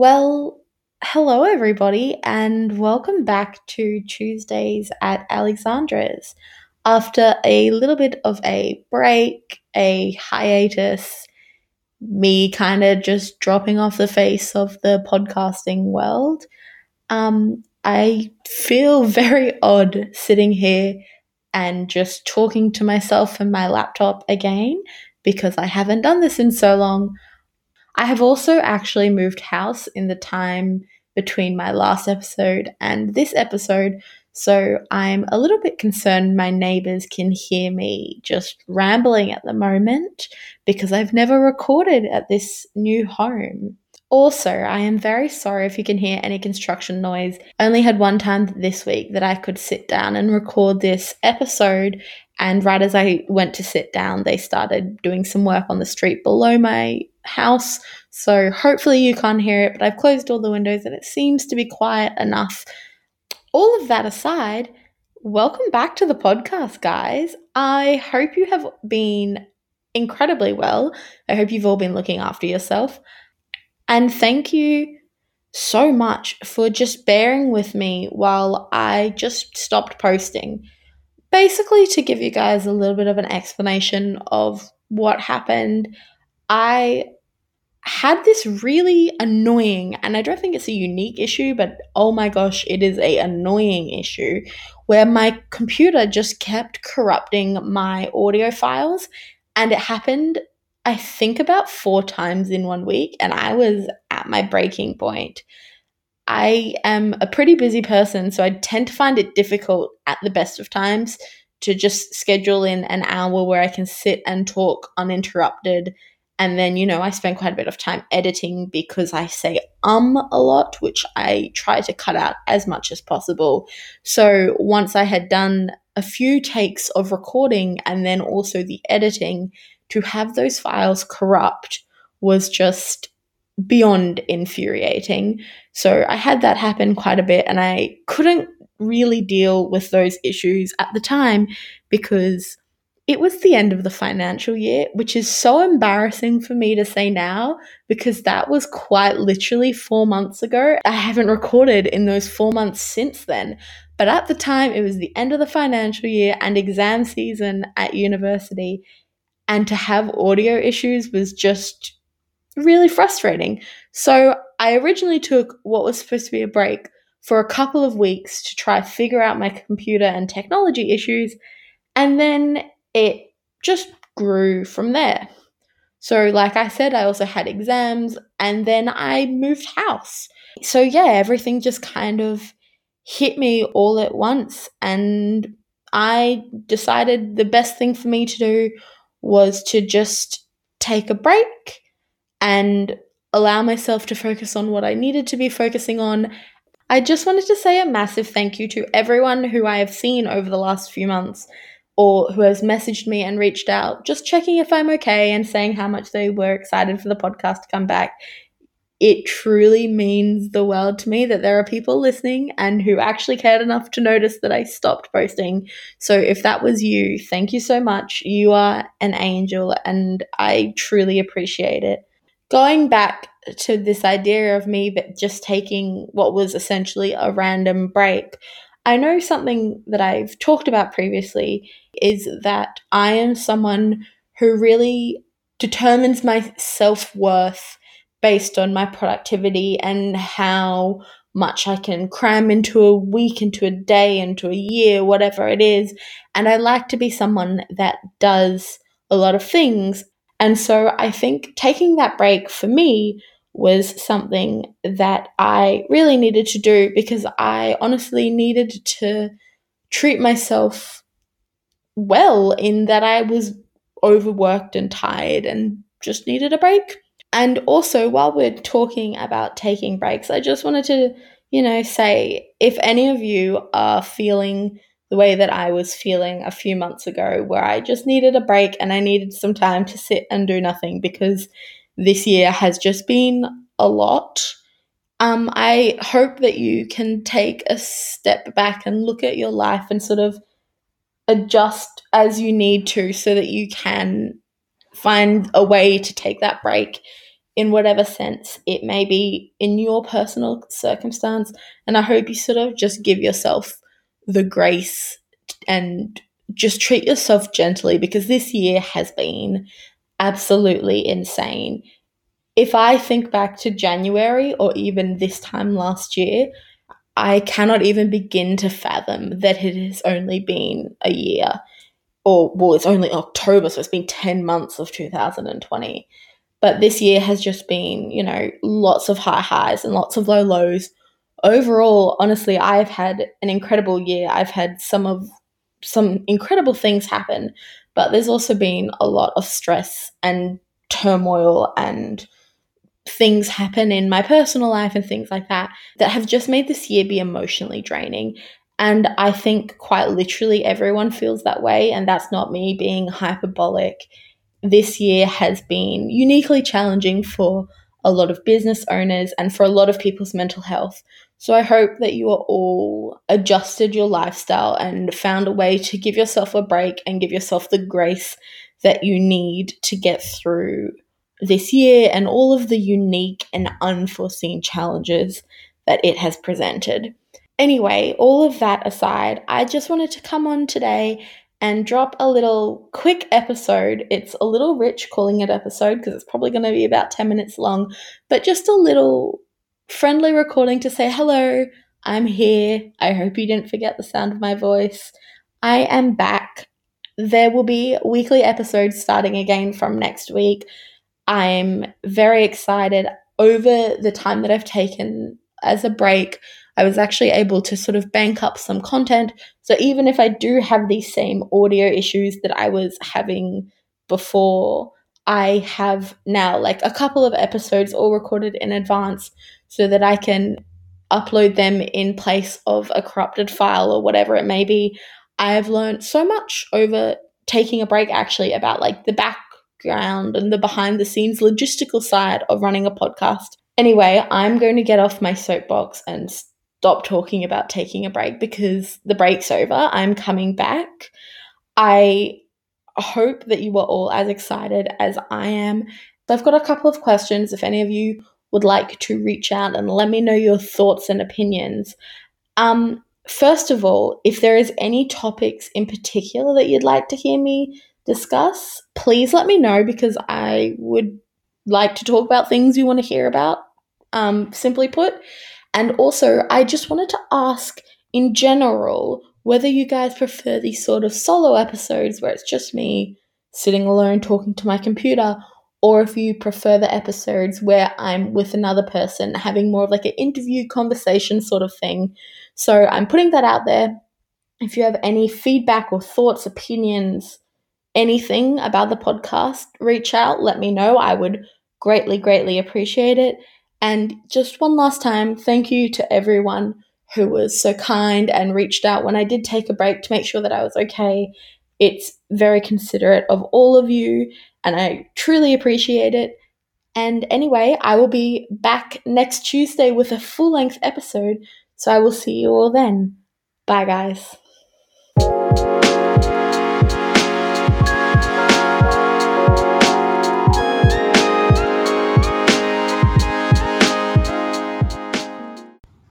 Well, hello everybody, and welcome back to Tuesdays at Alexandra's. After a little bit of a break, a hiatus, me kind of just dropping off the face of the podcasting world, um, I feel very odd sitting here and just talking to myself and my laptop again because I haven't done this in so long. I have also actually moved house in the time between my last episode and this episode, so I'm a little bit concerned my neighbors can hear me just rambling at the moment because I've never recorded at this new home. Also, I am very sorry if you can hear any construction noise. I only had one time this week that I could sit down and record this episode, and right as I went to sit down, they started doing some work on the street below my house. So hopefully you can't hear it, but I've closed all the windows and it seems to be quiet enough. All of that aside, welcome back to the podcast, guys. I hope you have been incredibly well. I hope you've all been looking after yourself. And thank you so much for just bearing with me while I just stopped posting. Basically, to give you guys a little bit of an explanation of what happened, I had this really annoying, and I don't think it's a unique issue, but oh my gosh, it is a annoying issue where my computer just kept corrupting my audio files and it happened I think about 4 times in 1 week and I was at my breaking point. I am a pretty busy person, so I tend to find it difficult at the best of times to just schedule in an hour where I can sit and talk uninterrupted and then, you know, I spend quite a bit of time editing because I say um a lot, which I try to cut out as much as possible. So once I had done a few takes of recording and then also the editing, to have those files corrupt was just beyond infuriating. So I had that happen quite a bit and I couldn't really deal with those issues at the time because it was the end of the financial year, which is so embarrassing for me to say now because that was quite literally four months ago. I haven't recorded in those four months since then. But at the time, it was the end of the financial year and exam season at university. And to have audio issues was just really frustrating. So I originally took what was supposed to be a break for a couple of weeks to try figure out my computer and technology issues. And then it just grew from there. So, like I said, I also had exams and then I moved house. So, yeah, everything just kind of hit me all at once. And I decided the best thing for me to do was to just take a break and allow myself to focus on what I needed to be focusing on. I just wanted to say a massive thank you to everyone who I have seen over the last few months or who has messaged me and reached out, just checking if I'm okay and saying how much they were excited for the podcast to come back. It truly means the world to me that there are people listening and who actually cared enough to notice that I stopped posting. So, if that was you, thank you so much. You are an angel, and I truly appreciate it. Going back to this idea of me just taking what was essentially a random break, I know something that I've talked about previously is that I am someone who really determines my self worth based on my productivity and how much I can cram into a week, into a day, into a year, whatever it is. And I like to be someone that does a lot of things. And so I think taking that break for me was something that I really needed to do because I honestly needed to treat myself well in that I was overworked and tired and just needed a break. And also, while we're talking about taking breaks, I just wanted to, you know, say if any of you are feeling the way that I was feeling a few months ago, where I just needed a break and I needed some time to sit and do nothing because this year has just been a lot. Um, I hope that you can take a step back and look at your life and sort of adjust as you need to so that you can find a way to take that break in whatever sense it may be in your personal circumstance. And I hope you sort of just give yourself the grace and just treat yourself gently because this year has been absolutely insane. If I think back to January or even this time last year, I cannot even begin to fathom that it has only been a year. Or, well, it's only October, so it's been 10 months of 2020. But this year has just been, you know, lots of high highs and lots of low lows. Overall, honestly, I've had an incredible year. I've had some of some incredible things happen, but there's also been a lot of stress and turmoil and things happen in my personal life and things like that that have just made this year be emotionally draining. And I think quite literally everyone feels that way. And that's not me being hyperbolic. This year has been uniquely challenging for a lot of business owners and for a lot of people's mental health. So I hope that you are all adjusted your lifestyle and found a way to give yourself a break and give yourself the grace that you need to get through this year and all of the unique and unforeseen challenges that it has presented. Anyway, all of that aside, I just wanted to come on today and drop a little quick episode. It's a little rich calling it episode because it's probably going to be about 10 minutes long, but just a little friendly recording to say hello. I'm here. I hope you didn't forget the sound of my voice. I am back. There will be weekly episodes starting again from next week. I'm very excited over the time that I've taken as a break. I was actually able to sort of bank up some content. So even if I do have these same audio issues that I was having before, I have now like a couple of episodes all recorded in advance so that I can upload them in place of a corrupted file or whatever it may be. I've learned so much over taking a break actually about like the background and the behind the scenes logistical side of running a podcast. Anyway, I'm going to get off my soapbox and stop talking about taking a break because the break's over. I'm coming back. I hope that you are all as excited as I am. So I've got a couple of questions if any of you would like to reach out and let me know your thoughts and opinions. Um, first of all, if there is any topics in particular that you'd like to hear me discuss, please let me know because I would like to talk about things you want to hear about, um, simply put. And also, I just wanted to ask in general whether you guys prefer these sort of solo episodes where it's just me sitting alone talking to my computer, or if you prefer the episodes where I'm with another person having more of like an interview conversation sort of thing. So I'm putting that out there. If you have any feedback or thoughts, opinions, anything about the podcast, reach out, let me know. I would greatly, greatly appreciate it. And just one last time, thank you to everyone who was so kind and reached out when I did take a break to make sure that I was okay. It's very considerate of all of you and I truly appreciate it. And anyway, I will be back next Tuesday with a full length episode, so I will see you all then. Bye, guys.